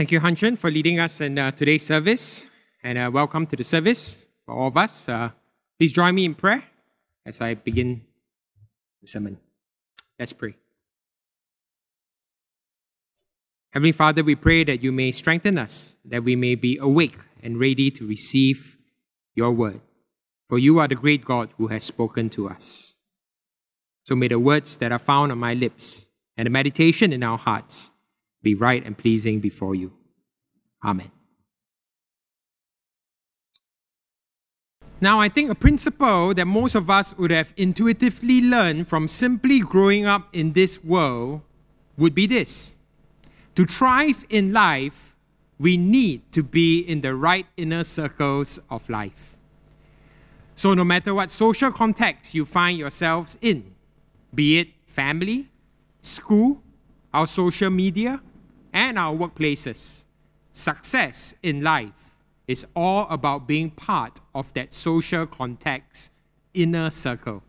Thank you, Hanshan, for leading us in uh, today's service. And uh, welcome to the service for all of us. Uh, please join me in prayer as I begin the sermon. Let's pray. Heavenly Father, we pray that you may strengthen us, that we may be awake and ready to receive your word. For you are the great God who has spoken to us. So may the words that are found on my lips and the meditation in our hearts be right and pleasing before you. Amen. Now, I think a principle that most of us would have intuitively learned from simply growing up in this world would be this To thrive in life, we need to be in the right inner circles of life. So, no matter what social context you find yourselves in, be it family, school, our social media, and our workplaces. Success in life is all about being part of that social context inner circle.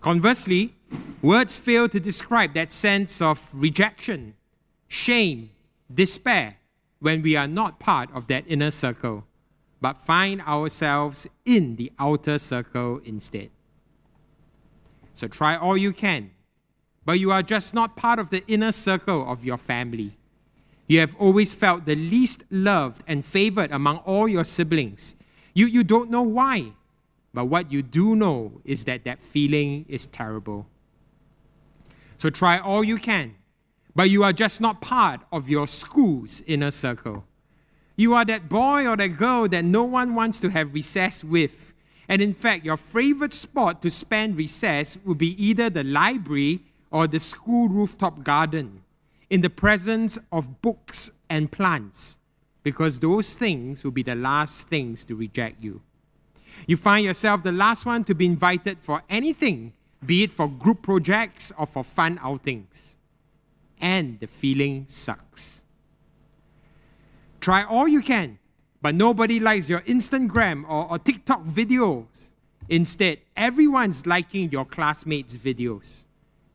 Conversely, words fail to describe that sense of rejection, shame, despair when we are not part of that inner circle, but find ourselves in the outer circle instead. So try all you can but you are just not part of the inner circle of your family. You have always felt the least loved and favored among all your siblings. You, you don't know why, but what you do know is that that feeling is terrible. So try all you can, but you are just not part of your school's inner circle. You are that boy or that girl that no one wants to have recess with. And in fact, your favorite spot to spend recess would be either the library or the school rooftop garden in the presence of books and plants, because those things will be the last things to reject you. You find yourself the last one to be invited for anything, be it for group projects or for fun outings. And the feeling sucks. Try all you can, but nobody likes your Instagram or, or TikTok videos. Instead, everyone's liking your classmates' videos.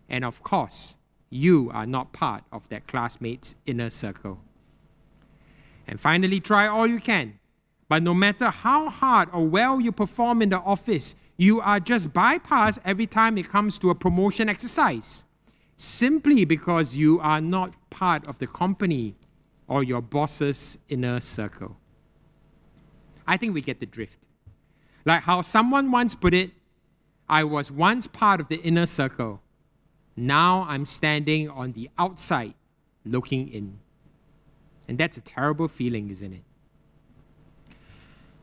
And of course, you are not part of that classmate's inner circle. And finally, try all you can. But no matter how hard or well you perform in the office, you are just bypassed every time it comes to a promotion exercise, simply because you are not part of the company or your boss's inner circle. I think we get the drift. Like how someone once put it, I was once part of the inner circle, now I'm standing on the outside looking in. And that's a terrible feeling, isn't it?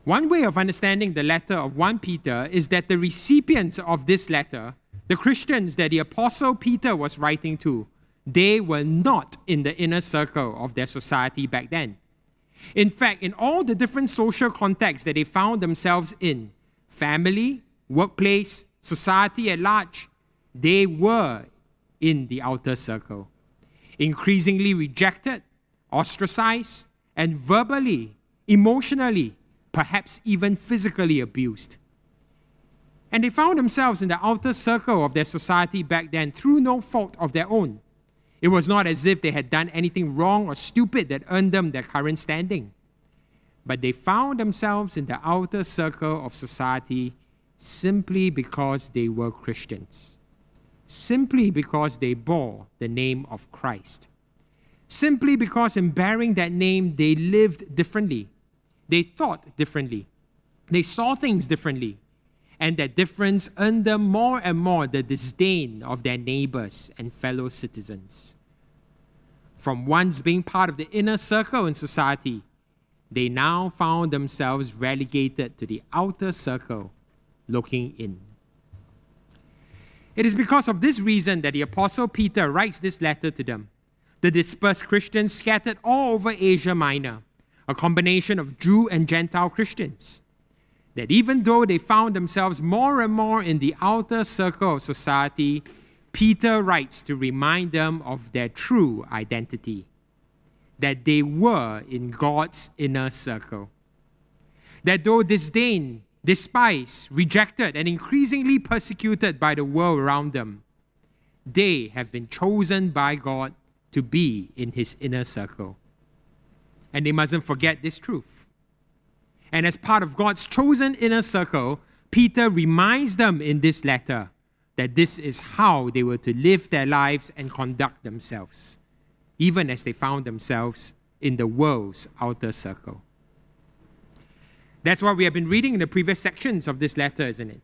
One way of understanding the letter of 1 Peter is that the recipients of this letter, the Christians that the Apostle Peter was writing to, they were not in the inner circle of their society back then. In fact, in all the different social contexts that they found themselves in family, workplace, society at large they were in the outer circle, increasingly rejected, ostracized, and verbally, emotionally, perhaps even physically abused. And they found themselves in the outer circle of their society back then through no fault of their own. It was not as if they had done anything wrong or stupid that earned them their current standing. But they found themselves in the outer circle of society simply because they were Christians simply because they bore the name of Christ. Simply because in bearing that name, they lived differently. They thought differently. They saw things differently. And that difference earned them more and more the disdain of their neighbors and fellow citizens. From once being part of the inner circle in society, they now found themselves relegated to the outer circle, looking in. It is because of this reason that the Apostle Peter writes this letter to them. The dispersed Christians scattered all over Asia Minor, a combination of Jew and Gentile Christians. That even though they found themselves more and more in the outer circle of society, Peter writes to remind them of their true identity that they were in God's inner circle. That though disdain despised, rejected, and increasingly persecuted by the world around them, they have been chosen by God to be in his inner circle. and they mustn't forget this truth. And as part of God's chosen inner circle, Peter reminds them in this letter that this is how they were to live their lives and conduct themselves, even as they found themselves in the world's outer circle. That's what we have been reading in the previous sections of this letter, isn't it?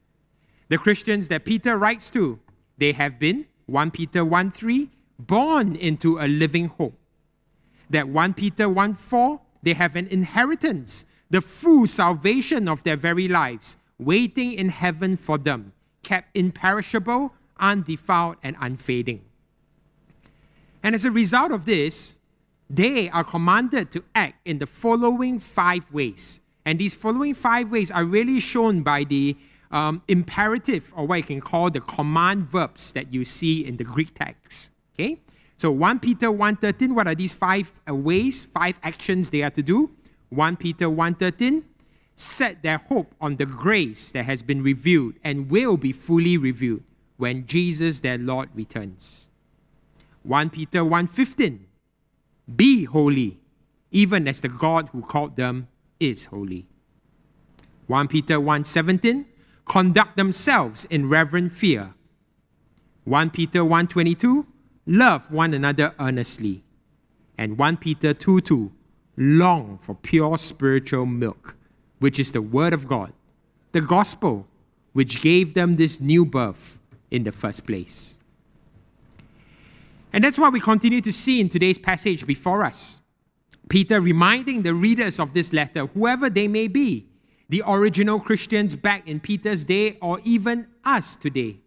The Christians that Peter writes to, they have been, 1 Peter 1 3, born into a living hope. That 1 Peter 1 4, they have an inheritance, the full salvation of their very lives, waiting in heaven for them kept imperishable, undefiled, and unfading. And as a result of this, they are commanded to act in the following five ways. And these following five ways are really shown by the um, imperative, or what you can call the command verbs that you see in the Greek text. Okay? So 1 Peter 1.13, what are these five uh, ways, five actions they are to do? 1 Peter 1.13, set their hope on the grace that has been revealed and will be fully revealed when Jesus their Lord returns. 1 Peter 1:15 Be holy even as the God who called them is holy. 1 Peter 1:17 Conduct themselves in reverent fear. 1 Peter 1:22 Love one another earnestly. And 1 Peter 2:2 Long for pure spiritual milk which is the Word of God, the gospel, which gave them this new birth in the first place. And that's what we continue to see in today's passage before us. Peter reminding the readers of this letter, whoever they may be, the original Christians back in Peter's day, or even us today,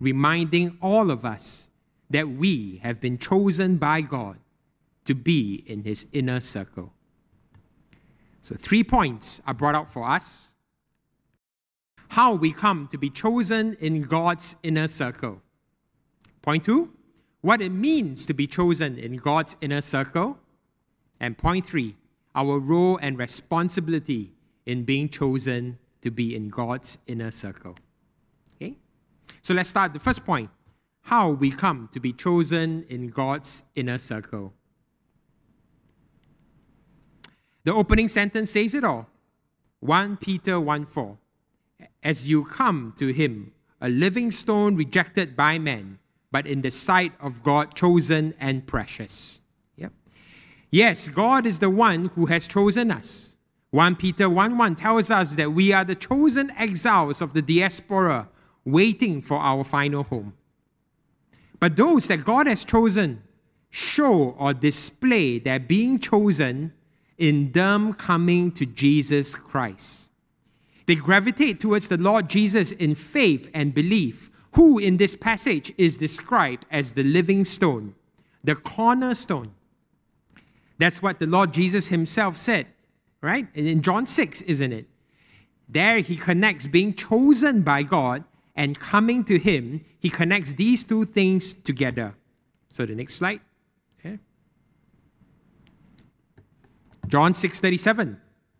reminding all of us that we have been chosen by God to be in his inner circle. So, three points are brought out for us. How we come to be chosen in God's inner circle. Point two, what it means to be chosen in God's inner circle. And point three, our role and responsibility in being chosen to be in God's inner circle. Okay? So let's start the first point how we come to be chosen in God's inner circle. The opening sentence says it all. 1 Peter 1 4. As you come to him, a living stone rejected by men, but in the sight of God chosen and precious. Yes, God is the one who has chosen us. 1 Peter 1 1 tells us that we are the chosen exiles of the diaspora waiting for our final home. But those that God has chosen show or display their being chosen in them coming to Jesus Christ. They gravitate towards the Lord Jesus in faith and belief, who in this passage is described as the living stone, the cornerstone. That's what the Lord Jesus himself said, right? In John 6, isn't it? There he connects being chosen by God and coming to him. He connects these two things together. So the next slide. John 6:37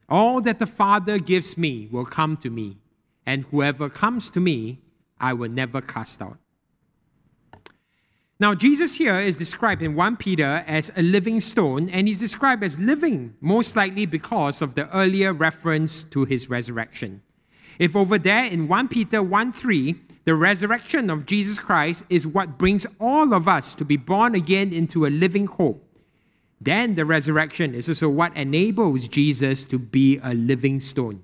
All that the Father gives me will come to me, and whoever comes to me, I will never cast out. Now, Jesus here is described in 1 Peter as a living stone, and he's described as living, most likely because of the earlier reference to his resurrection. If over there in 1 Peter 1 3, the resurrection of Jesus Christ is what brings all of us to be born again into a living hope, then the resurrection is also what enables Jesus to be a living stone.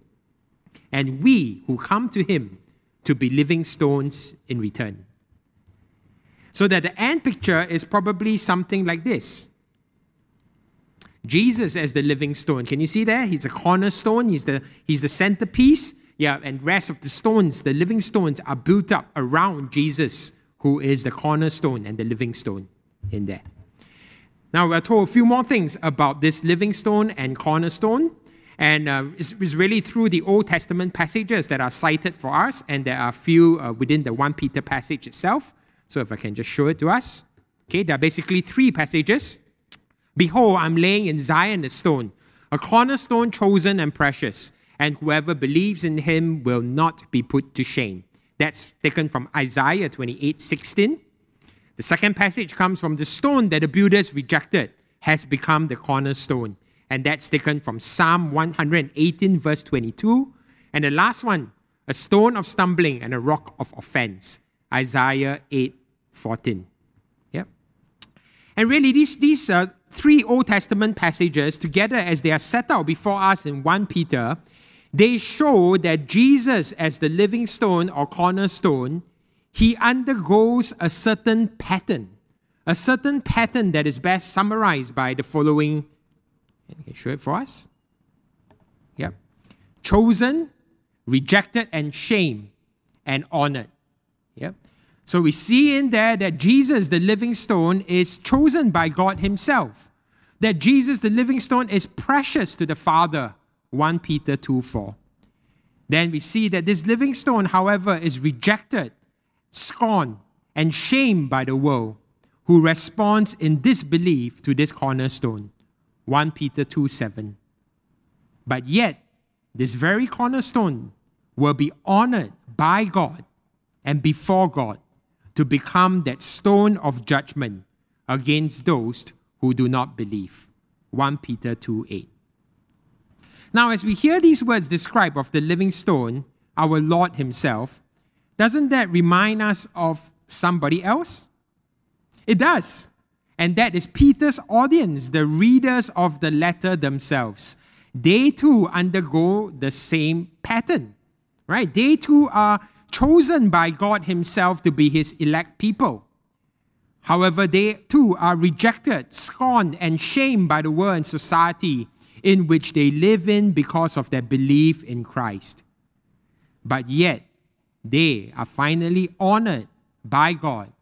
And we who come to him to be living stones in return. So that the end picture is probably something like this Jesus as the living stone. Can you see there? He's a cornerstone, he's the, he's the centerpiece. Yeah, and rest of the stones, the living stones, are built up around Jesus, who is the cornerstone and the living stone in there. Now, we're told a few more things about this living stone and cornerstone. And uh, it's, it's, really through the Old Testament passages that are cited for us, and there are a few uh, within the 1 Peter passage itself. So, if I can just show it to us. Okay, there are basically three passages. Behold, I'm laying in Zion a stone, a cornerstone chosen and precious, and whoever believes in him will not be put to shame. That's taken from Isaiah 28 16. The second passage comes from the stone that the builders rejected has become the cornerstone. and that's taken from Psalm 118, verse 22. And the last one, a stone of stumbling and a rock of offense, Isaiah 8, 14. Yep. And really, these, these uh, three Old Testament passages, together as they are set out before us in 1 Peter, they show that Jesus, as the living stone or cornerstone, he undergoes a certain pattern, a certain pattern that is best summarized by the following. Can you show it for us? Yep. Chosen, rejected, and shamed, and honored. So we see in there that Jesus, the living stone, is chosen by God Himself. That Jesus, the living stone, is precious to the Father 1 Peter 2 4. Then we see that this living stone, however, is rejected, scorned, and shamed by the world, who responds in disbelief to this cornerstone. 1 Peter 2 7. But yet, this very cornerstone will be honored by God and before God to become that stone of judgment against those who do not believe. 1 Peter 2 8. Now, as we hear these words described of the living stone, our Lord Himself, doesn't that remind us of somebody else? It does. And that is Peter's audience, the readers of the letter themselves. They too undergo the same pattern, right? They too are chosen by God Himself to be His elect people. However, they too are rejected, scorned, and shamed by the world and society in which they live in because of their belief in Christ. But yet, they are finally honored by God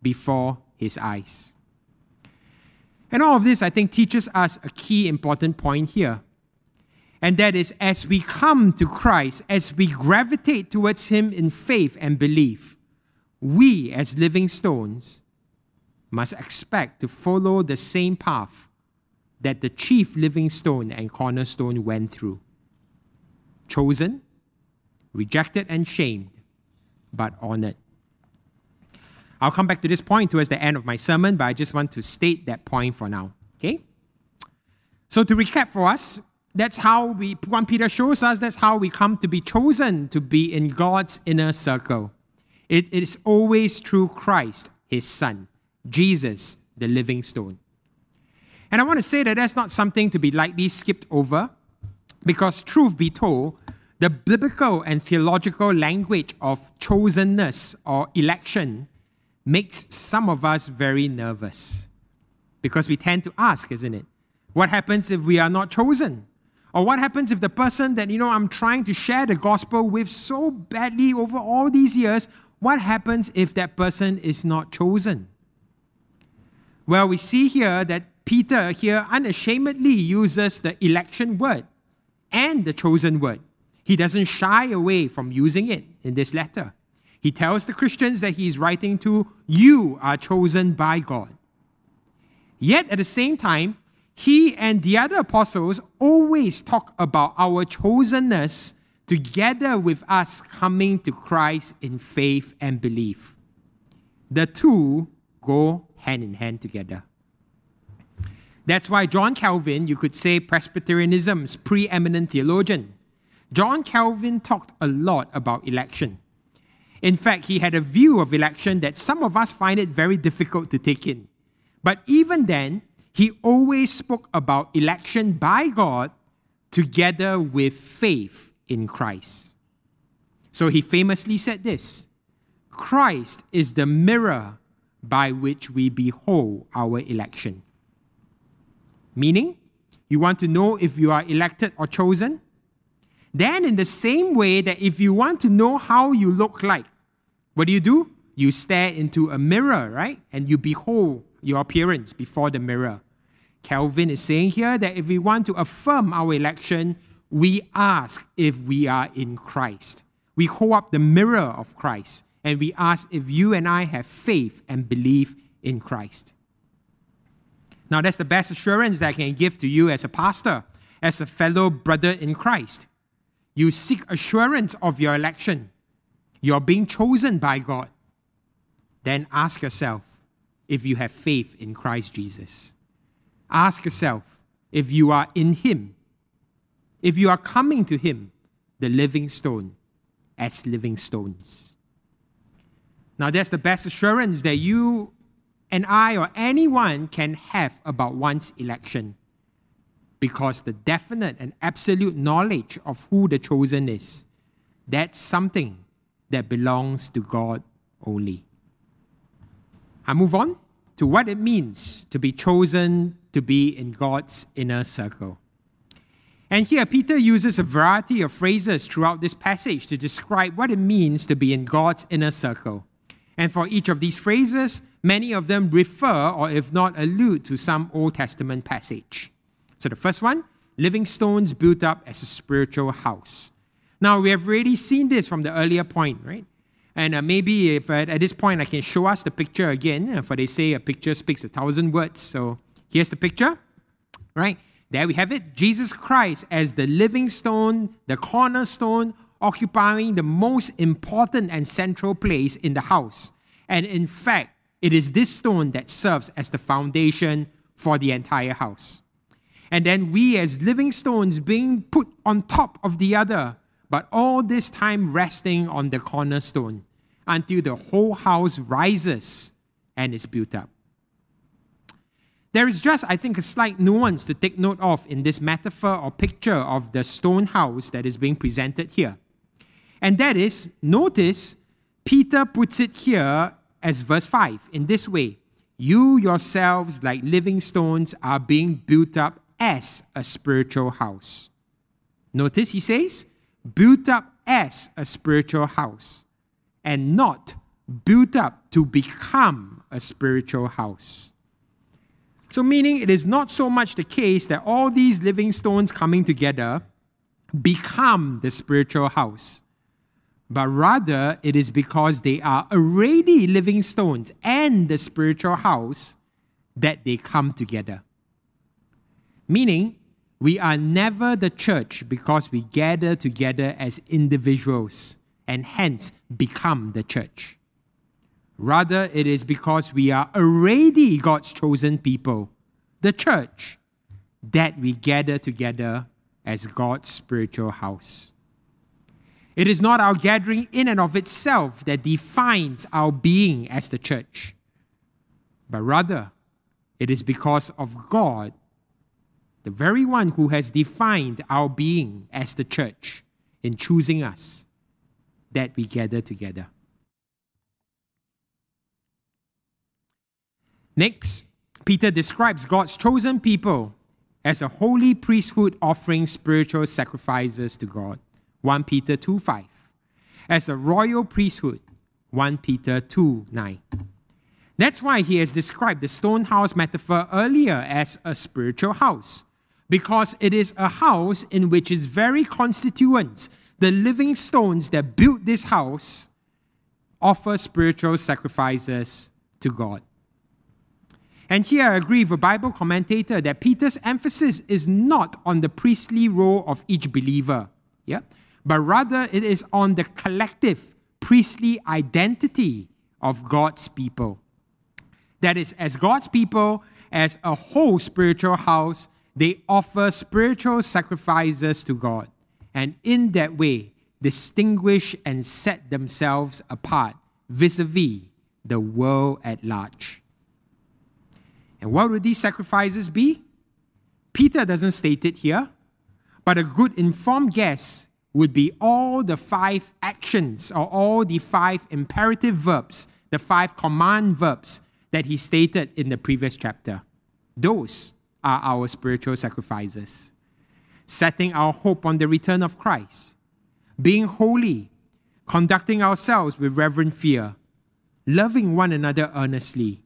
before His eyes. And all of this, I think, teaches us a key important point here. And that is, as we come to Christ, as we gravitate towards Him in faith and belief, we as living stones must expect to follow the same path that the chief living stone and cornerstone went through. Chosen, rejected, and shamed, but honored. I'll come back to this point towards the end of my sermon, but I just want to state that point for now. Okay? So, to recap for us, that's how we, 1 Peter shows us, that's how we come to be chosen to be in God's inner circle. It is always through Christ, his Son, Jesus, the living stone. And I want to say that that's not something to be lightly skipped over, because truth be told, the biblical and theological language of chosenness or election makes some of us very nervous. Because we tend to ask, isn't it? What happens if we are not chosen? Or what happens if the person that, you know, I'm trying to share the gospel with so badly over all these years, what happens if that person is not chosen? Well, we see here that Peter here unashamedly uses the election word and the chosen word. He doesn't shy away from using it in this letter. He tells the Christians that he's writing to, You are chosen by God. Yet at the same time, he and the other apostles always talk about our chosenness together with us coming to Christ in faith and belief. The two go hand in hand together. That's why John Calvin, you could say Presbyterianism's preeminent theologian, John Calvin talked a lot about election. In fact, he had a view of election that some of us find it very difficult to take in. But even then, he always spoke about election by God together with faith in Christ. So he famously said this Christ is the mirror by which we behold our election. Meaning, you want to know if you are elected or chosen? Then, in the same way that if you want to know how you look like, what do you do? You stare into a mirror, right? And you behold your appearance before the mirror. Calvin is saying here that if we want to affirm our election, we ask if we are in Christ. We hold up the mirror of Christ and we ask if you and I have faith and belief in Christ. Now, that's the best assurance that I can give to you as a pastor, as a fellow brother in Christ. You seek assurance of your election. You're being chosen by God. Then ask yourself if you have faith in Christ Jesus. Ask yourself if you are in Him, if you are coming to Him, the living stone, as living stones. Now, that's the best assurance that you and I or anyone can have about one's election because the definite and absolute knowledge of who the chosen is, that's something that belongs to God only. I move on to what it means to be chosen to be in God's inner circle. And here, Peter uses a variety of phrases throughout this passage to describe what it means to be in God's inner circle. And for each of these phrases, many of them refer or, if not, allude to some Old Testament passage. So the first one, living stones built up as a spiritual house. Now, we have already seen this from the earlier point, right? And uh, maybe if at, at, this point I can show us the picture again, uh, for they say a picture speaks a thousand words. So here's the picture, right? There we have it Jesus Christ as the living stone, the cornerstone, occupying the most important and central place in the house. And in fact, it is this stone that serves as the foundation for the entire house. And then we, as living stones, being put on top of the other, but all this time resting on the cornerstone until the whole house rises and is built up. There is just, I think, a slight nuance to take note of in this metaphor or picture of the stone house that is being presented here. And that is, notice, Peter puts it here as verse 5 in this way You yourselves, like living stones, are being built up as a spiritual house. Notice he says, built up as a spiritual house and not built up to become a spiritual house. So, meaning it is not so much the case that all these living stones coming together become the spiritual house, but rather it is because they are already living stones and the spiritual house that they come together. Meaning, we are never the church because we gather together as individuals and hence become the church. Rather, it is because we are already God's chosen people, the church, that we gather together as God's spiritual house. It is not our gathering in and of itself that defines our being as the church, but rather, it is because of God, the very one who has defined our being as the church in choosing us that we gather together. Next, Peter describes God's chosen people as a holy priesthood offering spiritual sacrifices to God. 1 Peter 2 5. As a royal priesthood. 1 Peter 2 9. That's why he has described the stone house metaphor earlier as a spiritual house, because it is a house in which its very constituents the living stones that built this house offer spiritual sacrifices to God. And here I agree with a Bible commentator that Peter's emphasis is not on the priestly role of each believer, yeah? but rather it is on the collective priestly identity of God's people. That is, as God's people, as a whole spiritual house, they offer spiritual sacrifices to God and in that way distinguish and set themselves apart vis a vis the world at large. And what would these sacrifices be? Peter doesn't state it here, but a good informed guess would be all the five actions or all the five imperative verbs, the five command verbs that he stated in the previous chapter. Those are our spiritual sacrifices. Setting our hope on the return of Christ, being holy, conducting ourselves with reverent fear, loving one another earnestly,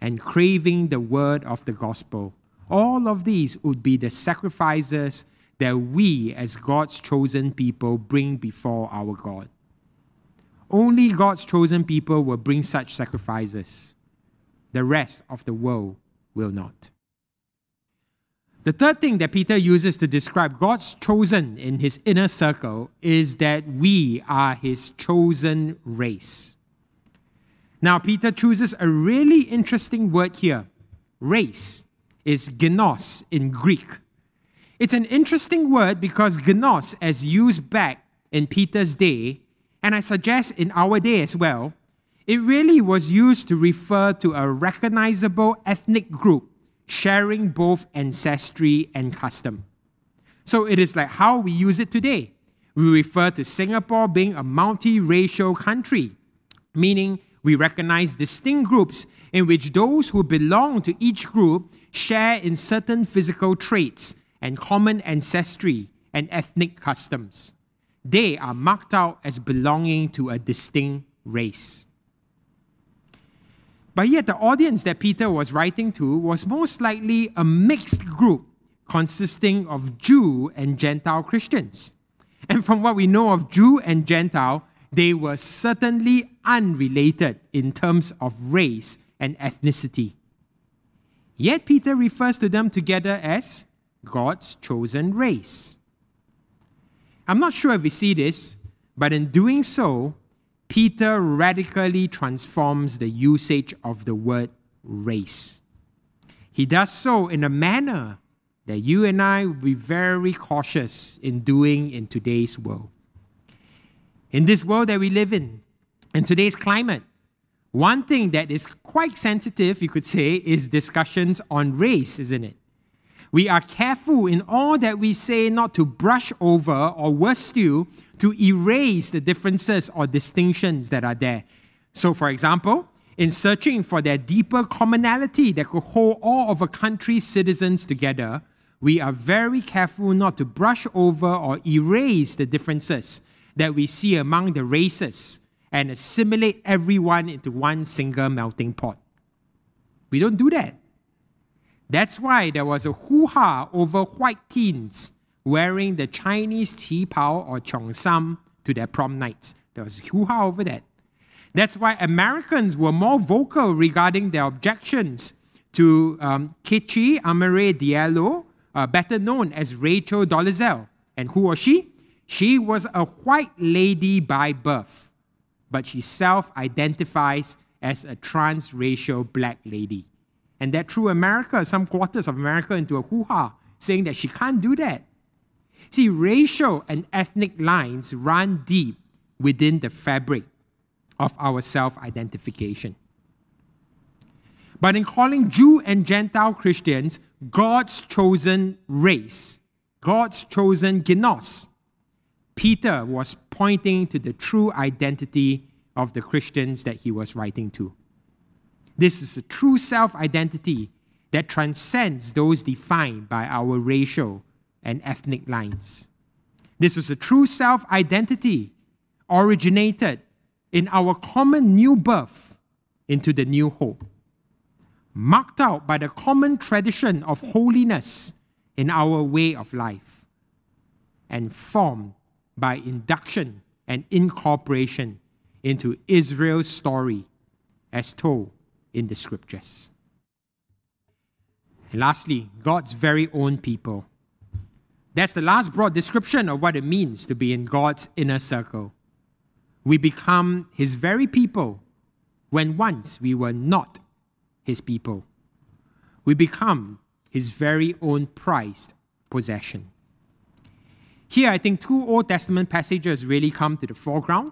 and craving the word of the gospel. All of these would be the sacrifices that we, as God's chosen people, bring before our God. Only God's chosen people will bring such sacrifices. The rest of the world will not. The third thing that Peter uses to describe God's chosen in his inner circle is that we are his chosen race. Now, Peter chooses a really interesting word here race. is genos in Greek. It's an interesting word because genos, as used back in Peter's day, and I suggest in our day as well, it really was used to refer to a recognizable ethnic group sharing both ancestry and custom. So it is like how we use it today. We refer to Singapore being a multiracial country, meaning we recognize distinct groups in which those who belong to each group share in certain physical traits and common ancestry and ethnic customs. They are marked out as belonging to a distinct race. But yet, the audience that Peter was writing to was most likely a mixed group consisting of Jew and Gentile Christians. And from what we know of Jew and Gentile, they were certainly unrelated in terms of race and ethnicity. Yet Peter refers to them together as God's chosen race. I'm not sure if we see this, but in doing so, Peter radically transforms the usage of the word race. He does so in a manner that you and I will be very cautious in doing in today's world. In this world that we live in, in today's climate, one thing that is quite sensitive, you could say, is discussions on race, isn't it? We are careful in all that we say not to brush over or worse still, to erase the differences or distinctions that are there. So, for example, in searching for that deeper commonality that could hold all of a country's citizens together, we are very careful not to brush over or erase the differences that we see among the races and assimilate everyone into one single melting pot. We don't do that. That's why there was a hoo ha over white teens wearing the Chinese qi pao or cheongsam to their prom nights. There was hoo ha over that. That's why Americans were more vocal regarding their objections to um, Nkechi Amare Diallo, uh, better known as Rachel Dolezal. And who was she? She was a white lady by birth, but she self identifies as a transracial black lady. And that threw America, some quarters of America, into a hoo ha, saying that she can't do that. See, racial and ethnic lines run deep within the fabric of our self identification. But in calling Jew and Gentile Christians God's chosen race, God's chosen genos, Peter was pointing to the true identity of the Christians that he was writing to. This is a true self identity that transcends those defined by our racial and ethnic lines. This was a true self identity originated in our common new birth into the new hope, marked out by the common tradition of holiness in our way of life, and formed by induction and incorporation into Israel's story as told in the scriptures. And lastly, God's very own people that's the last broad description of what it means to be in God's inner circle. We become His very people when once we were not His people. We become His very own prized possession. Here, I think two Old Testament passages really come to the foreground.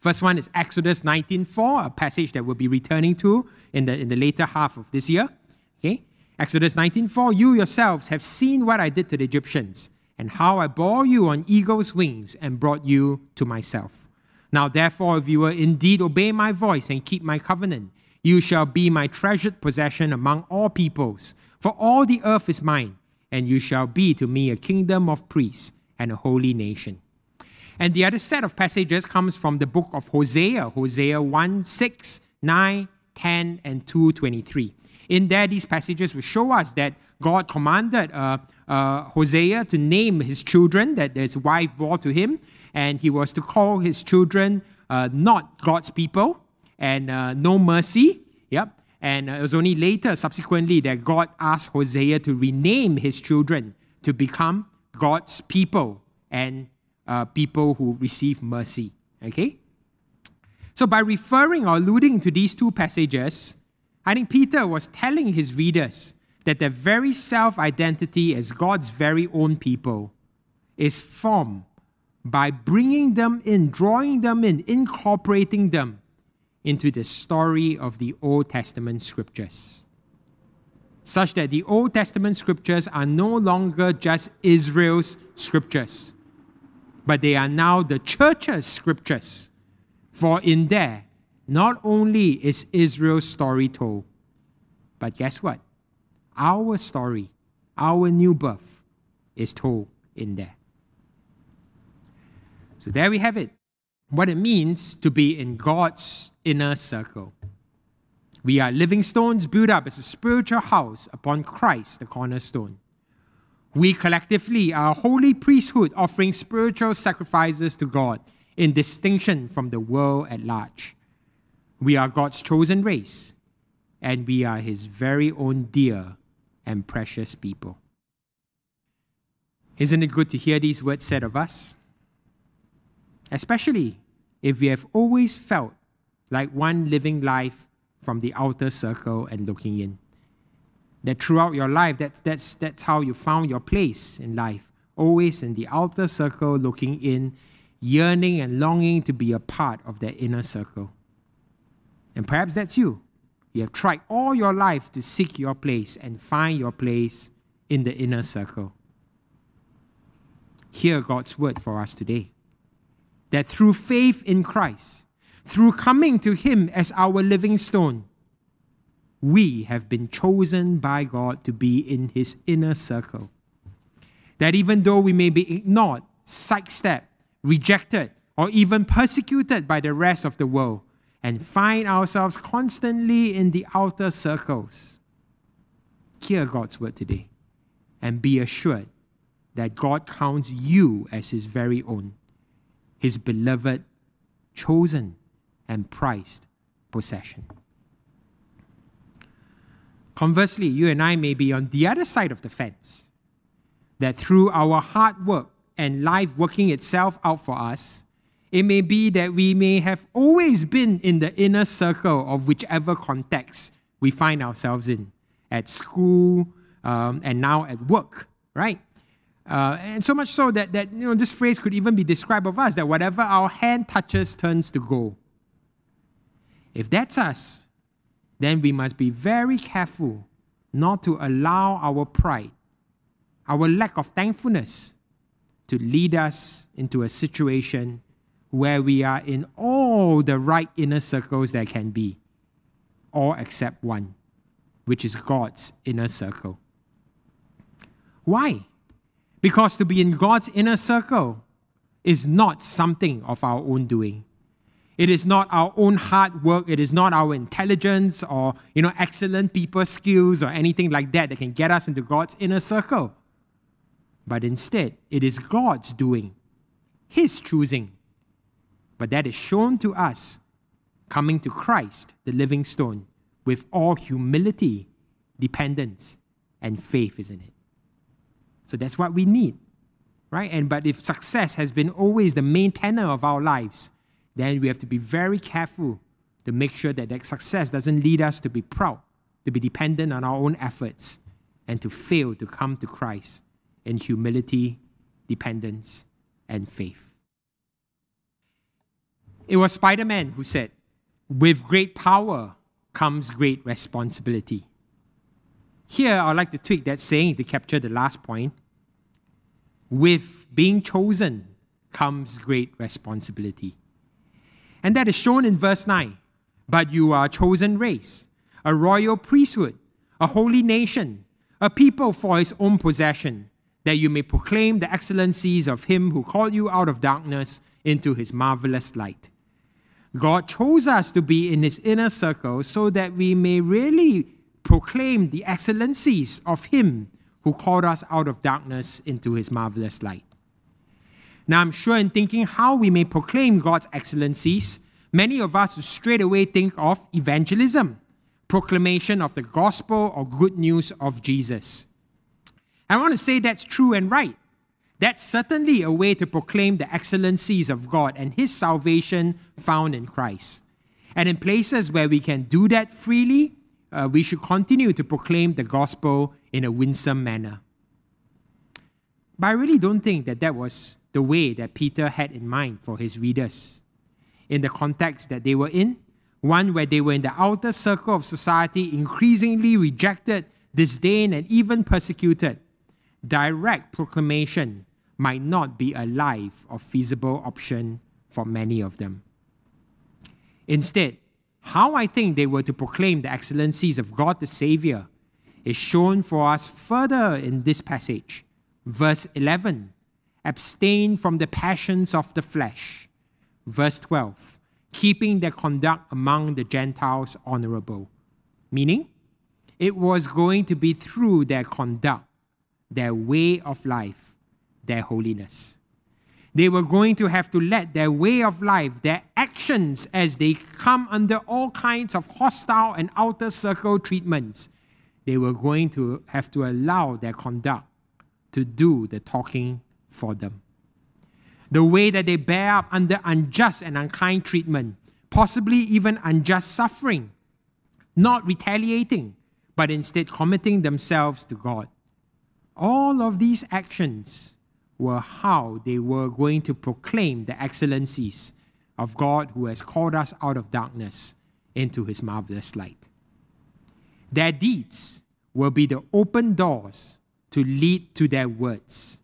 First one is Exodus 19:4, a passage that we'll be returning to in the, in the later half of this year. Okay? Exodus 19:4 You yourselves have seen what I did to the Egyptians and how I bore you on eagle's wings and brought you to myself. Now therefore if you will indeed obey my voice and keep my covenant you shall be my treasured possession among all peoples for all the earth is mine and you shall be to me a kingdom of priests and a holy nation. And the other set of passages comes from the book of Hosea, Hosea 1 6, 9, 10, and 2 23. In there, these passages will show us that God commanded uh, uh, Hosea to name his children that his wife bore to him, and he was to call his children uh, not God's people and uh, no mercy. Yep. And it was only later, subsequently, that God asked Hosea to rename his children to become God's people and uh, people who receive mercy. Okay? So, by referring or alluding to these two passages, I think Peter was telling his readers that their very self identity as God's very own people is formed by bringing them in, drawing them in, incorporating them into the story of the Old Testament scriptures. Such that the Old Testament scriptures are no longer just Israel's scriptures, but they are now the church's scriptures. For in there, not only is Israel's story told, but guess what? Our story, our new birth, is told in there. So there we have it. What it means to be in God's inner circle. We are living stones built up as a spiritual house upon Christ, the cornerstone. We collectively are a holy priesthood offering spiritual sacrifices to God in distinction from the world at large. We are God's chosen race, and we are His very own dear and precious people. Isn't it good to hear these words said of us? especially if we have always felt like one living life from the outer circle and looking in. That throughout your life, that's, that's, that's how you found your place in life, always in the outer circle, looking in, yearning and longing to be a part of that inner circle. And perhaps that's you. You have tried all your life to seek your place and find your place in the inner circle. Hear God's word for us today that through faith in Christ, through coming to Him as our living stone, we have been chosen by God to be in His inner circle. That even though we may be ignored, sidestepped, rejected, or even persecuted by the rest of the world, and find ourselves constantly in the outer circles, hear God's word today and be assured that God counts you as His very own his beloved, chosen, and prized possession. Conversely, you and I may be on the other side of the fence. That through our hard work and life working itself out for us, it may be that we may have always been in the inner circle of whichever context we find ourselves in at school um, and now at work, right? Uh, and so much so that, that you know, this phrase could even be described of us that whatever our hand touches turns to gold. If that's us, then we must be very careful not to allow our pride, our lack of thankfulness, to lead us into a situation where we are in all the right inner circles there can be, all except one, which is God's inner circle. Why? Because to be in God's inner circle is not something of our own doing. It is not our own hard work. It is not our intelligence or you know excellent people skills or anything like that that can get us into God's inner circle. But instead, it is God's doing, His choosing. But that is shown to us coming to Christ, the living stone, with all humility, dependence, and faith, isn't it? So that's what we need, right? And but if success has been always the main tenor of our lives, then we have to be very careful to make sure that that success doesn't lead us to be proud, to be dependent on our own efforts, and to fail to come to Christ in humility, dependence, and faith. It was Spider Man who said, With great power comes great responsibility. Here, I'd like to tweak that saying to capture the last point. With being chosen comes great responsibility. And that is shown in verse 9. But you are a chosen race, a royal priesthood, a holy nation, a people for his own possession, that you may proclaim the excellencies of him who called you out of darkness into his marvelous light. God chose us to be in his inner circle so that we may really proclaim the excellencies of Him who called us out of darkness into His marvelous light. Now, I'm sure in thinking how we may proclaim God's excellencies, many of us straight away think of evangelism, proclamation of the gospel or good news of Jesus. I want to say that's true and right. That's certainly a way to proclaim the excellencies of God and His salvation found in Christ. And in places where we can do that freely, uh, we should continue to proclaim the gospel in a winsome manner. But I really don't think that that was the way that Peter had in mind for his readers. In the context that they were in, one where they were in the outer circle of society, increasingly rejected, disdained, and even persecuted, direct proclamation might not be a live or feasible option for many of them. Instead, how I think they were to proclaim the excellencies of God the Savior is shown for us further in this passage. Verse 11 Abstain from the passions of the flesh. Verse 12 Keeping their conduct among the Gentiles honorable. Meaning, it was going to be through their conduct, their way of life, their holiness. They were going to have to let their way of life, their actions as they come under all kinds of hostile and outer circle treatments, they were going to have to allow their conduct to do the talking for them. The way that they bear up under unjust and unkind treatment, possibly even unjust suffering, not retaliating, but instead committing themselves to God. All of these actions were how they were going to proclaim the excellencies of God who has called us out of darkness into his marvelous light. Their deeds will be the open doors to lead to their words.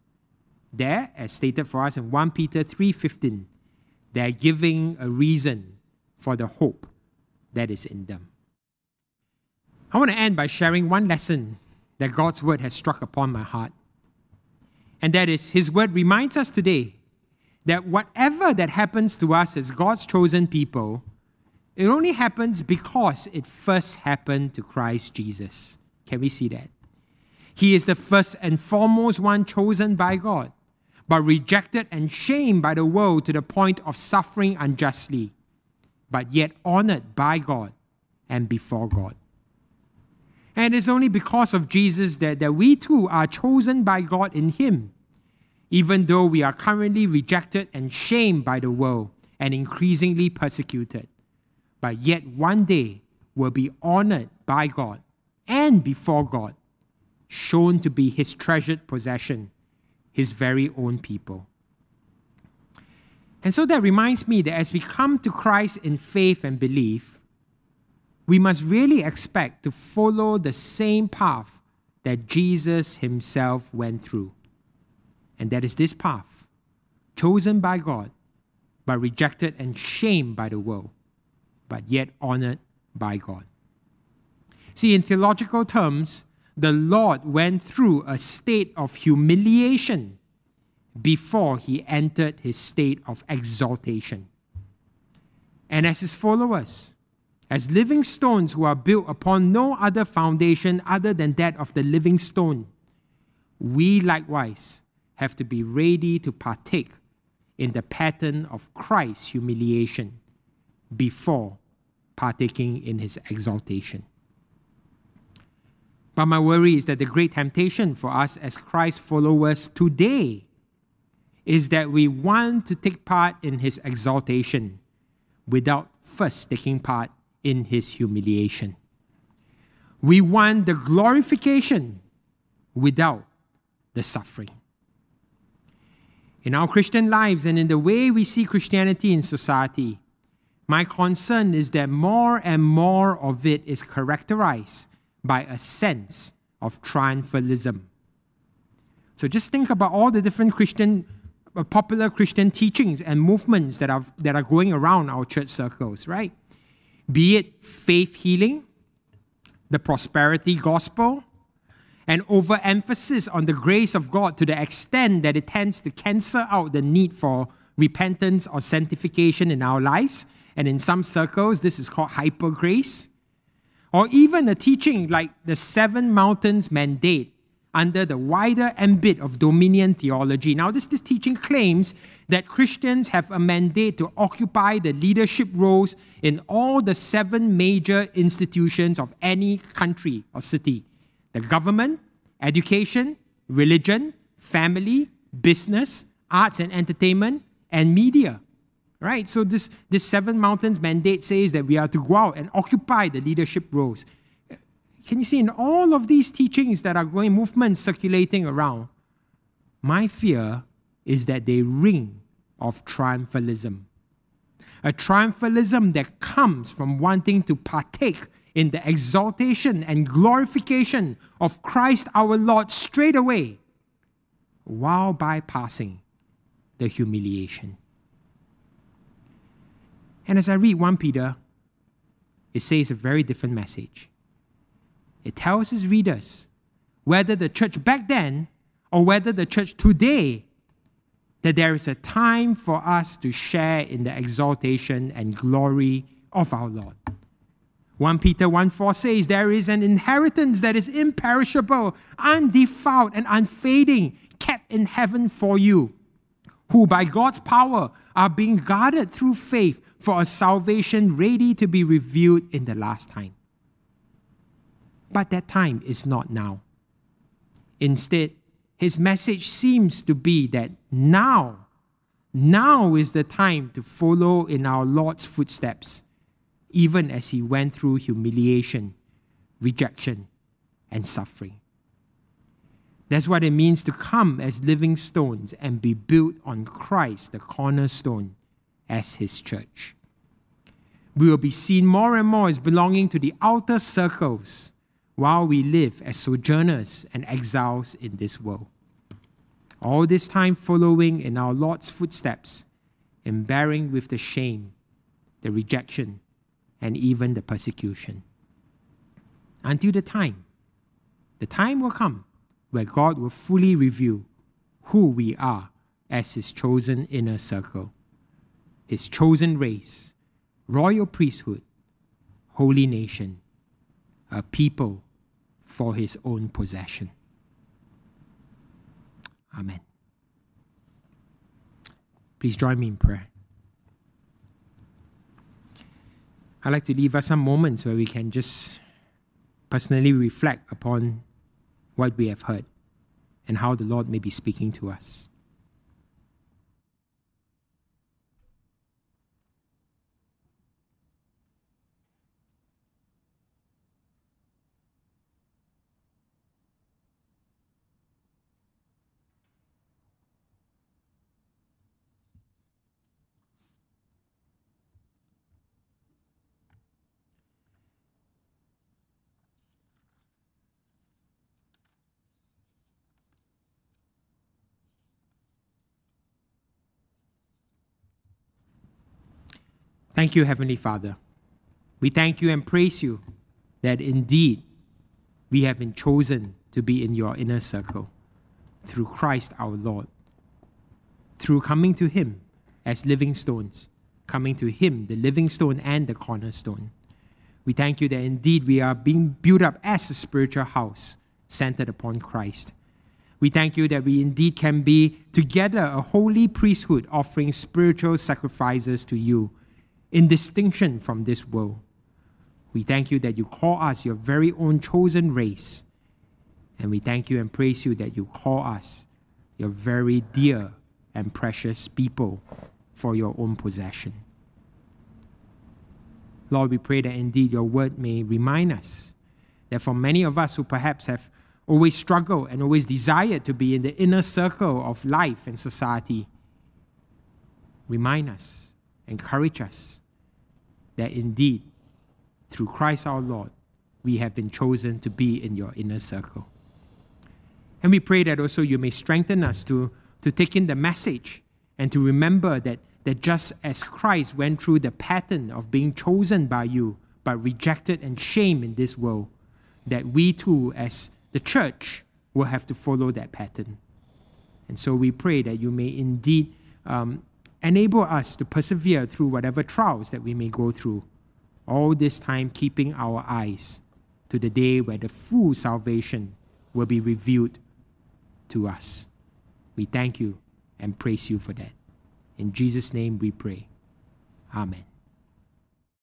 There, as stated for us in 1 Peter 3:15, they're giving a reason for the hope that is in them. I want to end by sharing one lesson that God's word has struck upon my heart. And that is, His word reminds us today that whatever that happens to us as God's chosen people, it only happens because it first happened to Christ Jesus. Can we see that? He is the first and foremost one chosen by God, but rejected and shamed by the world to the point of suffering unjustly, but yet honored by God and before God. And it's only because of Jesus that, that we too are chosen by God in Him, even though we are currently rejected and shamed by the world and increasingly persecuted. But yet one day will be honored by God and before God, shown to be His treasured possession, His very own people. And so that reminds me that as we come to Christ in faith and belief, we must really expect to follow the same path that Jesus himself went through. And that is this path, chosen by God, but rejected and shamed by the world, but yet honored by God. See, in theological terms, the Lord went through a state of humiliation before he entered his state of exaltation. And as his followers, as living stones who are built upon no other foundation other than that of the living stone, we likewise have to be ready to partake in the pattern of Christ's humiliation before partaking in his exaltation. But my worry is that the great temptation for us as Christ followers today is that we want to take part in his exaltation without first taking part in his humiliation. We want the glorification without the suffering. In our Christian lives and in the way we see Christianity in society, my concern is that more and more of it is characterized by a sense of triumphalism. So just think about all the different Christian, uh, popular Christian teachings and movements that are, that are going around our church circles, right? Be it faith healing, the prosperity gospel, and overemphasis on the grace of God to the extent that it tends to cancel out the need for repentance or sanctification in our lives. And in some circles, this is called hyper grace. Or even a teaching like the Seven Mountains Mandate under the wider ambit of dominion theology. Now, this, this teaching claims that Christians have a mandate to occupy the leadership roles in all the seven major institutions of any country or city the government, education, religion, family, business, arts and entertainment, and media. Right? So, this, this Seven Mountains mandate says that we are to go out and occupy the leadership roles. can you see in all of these teachings that are going, movements circulating around, my fear is that they ring of triumphalism. A triumphalism that comes from wanting to partake in the exaltation and glorification of Christ our Lord straight away while bypassing the humiliation. And as I read 1 Peter, it says a very different message. It tells its readers whether the church back then or whether the church today that there is a time for us to share in the exaltation and glory of our Lord. 1 Peter 1 4 says, There is an inheritance that is imperishable, undefiled, and unfading, kept in heaven for you, who by God's power are being guarded through faith for a salvation ready to be revealed in the last time. But that time is not now. Instead, his message seems to be that now, now is the time to follow in our Lord's footsteps, even as he went through humiliation, rejection, and suffering. That's what it means to come as living stones and be built on Christ, the cornerstone, as his church. We will be seen more and more as belonging to the outer circles while we live as sojourners and exiles in this world. All this time following in our Lord's footsteps and bearing with the shame, the rejection, and even the persecution. Until the time, the time will come where God will fully reveal who we are as His chosen inner circle, His chosen race, royal priesthood, holy nation, a people for his own possession. Amen. Please join me in prayer. I'd like to leave us some moments where we can just personally reflect upon what we have heard and how the Lord may be speaking to us. Thank you, Heavenly Father. We thank you and praise you that indeed we have been chosen to be in your inner circle through Christ our Lord. Through coming to Him as living stones, coming to Him, the living stone and the cornerstone. We thank you that indeed we are being built up as a spiritual house centered upon Christ. We thank you that we indeed can be together a holy priesthood offering spiritual sacrifices to you in distinction from this world. We thank you that you call us your very own chosen race. And we thank you and praise you that you call us your very dear and precious people for your own possession. Lord, we pray that indeed your word may remind us that for many of us who perhaps have always struggled and always desired to be in the inner circle of life and society, remind us, encourage us that indeed, through Christ our Lord, we have been chosen to be in your inner circle. And we pray that also you may strengthen us to, to take in the message and to remember that, that just as Christ went through the pattern of being chosen by you, but rejected and shamed in this world, that we too, as the church, will have to follow that pattern. And so we pray that you may indeed um, Enable us to persevere through whatever trials that we may go through. All this time, keeping our eyes to the day where the full salvation will be revealed to us. We thank you and praise you for that. In Jesus' name we pray. Amen.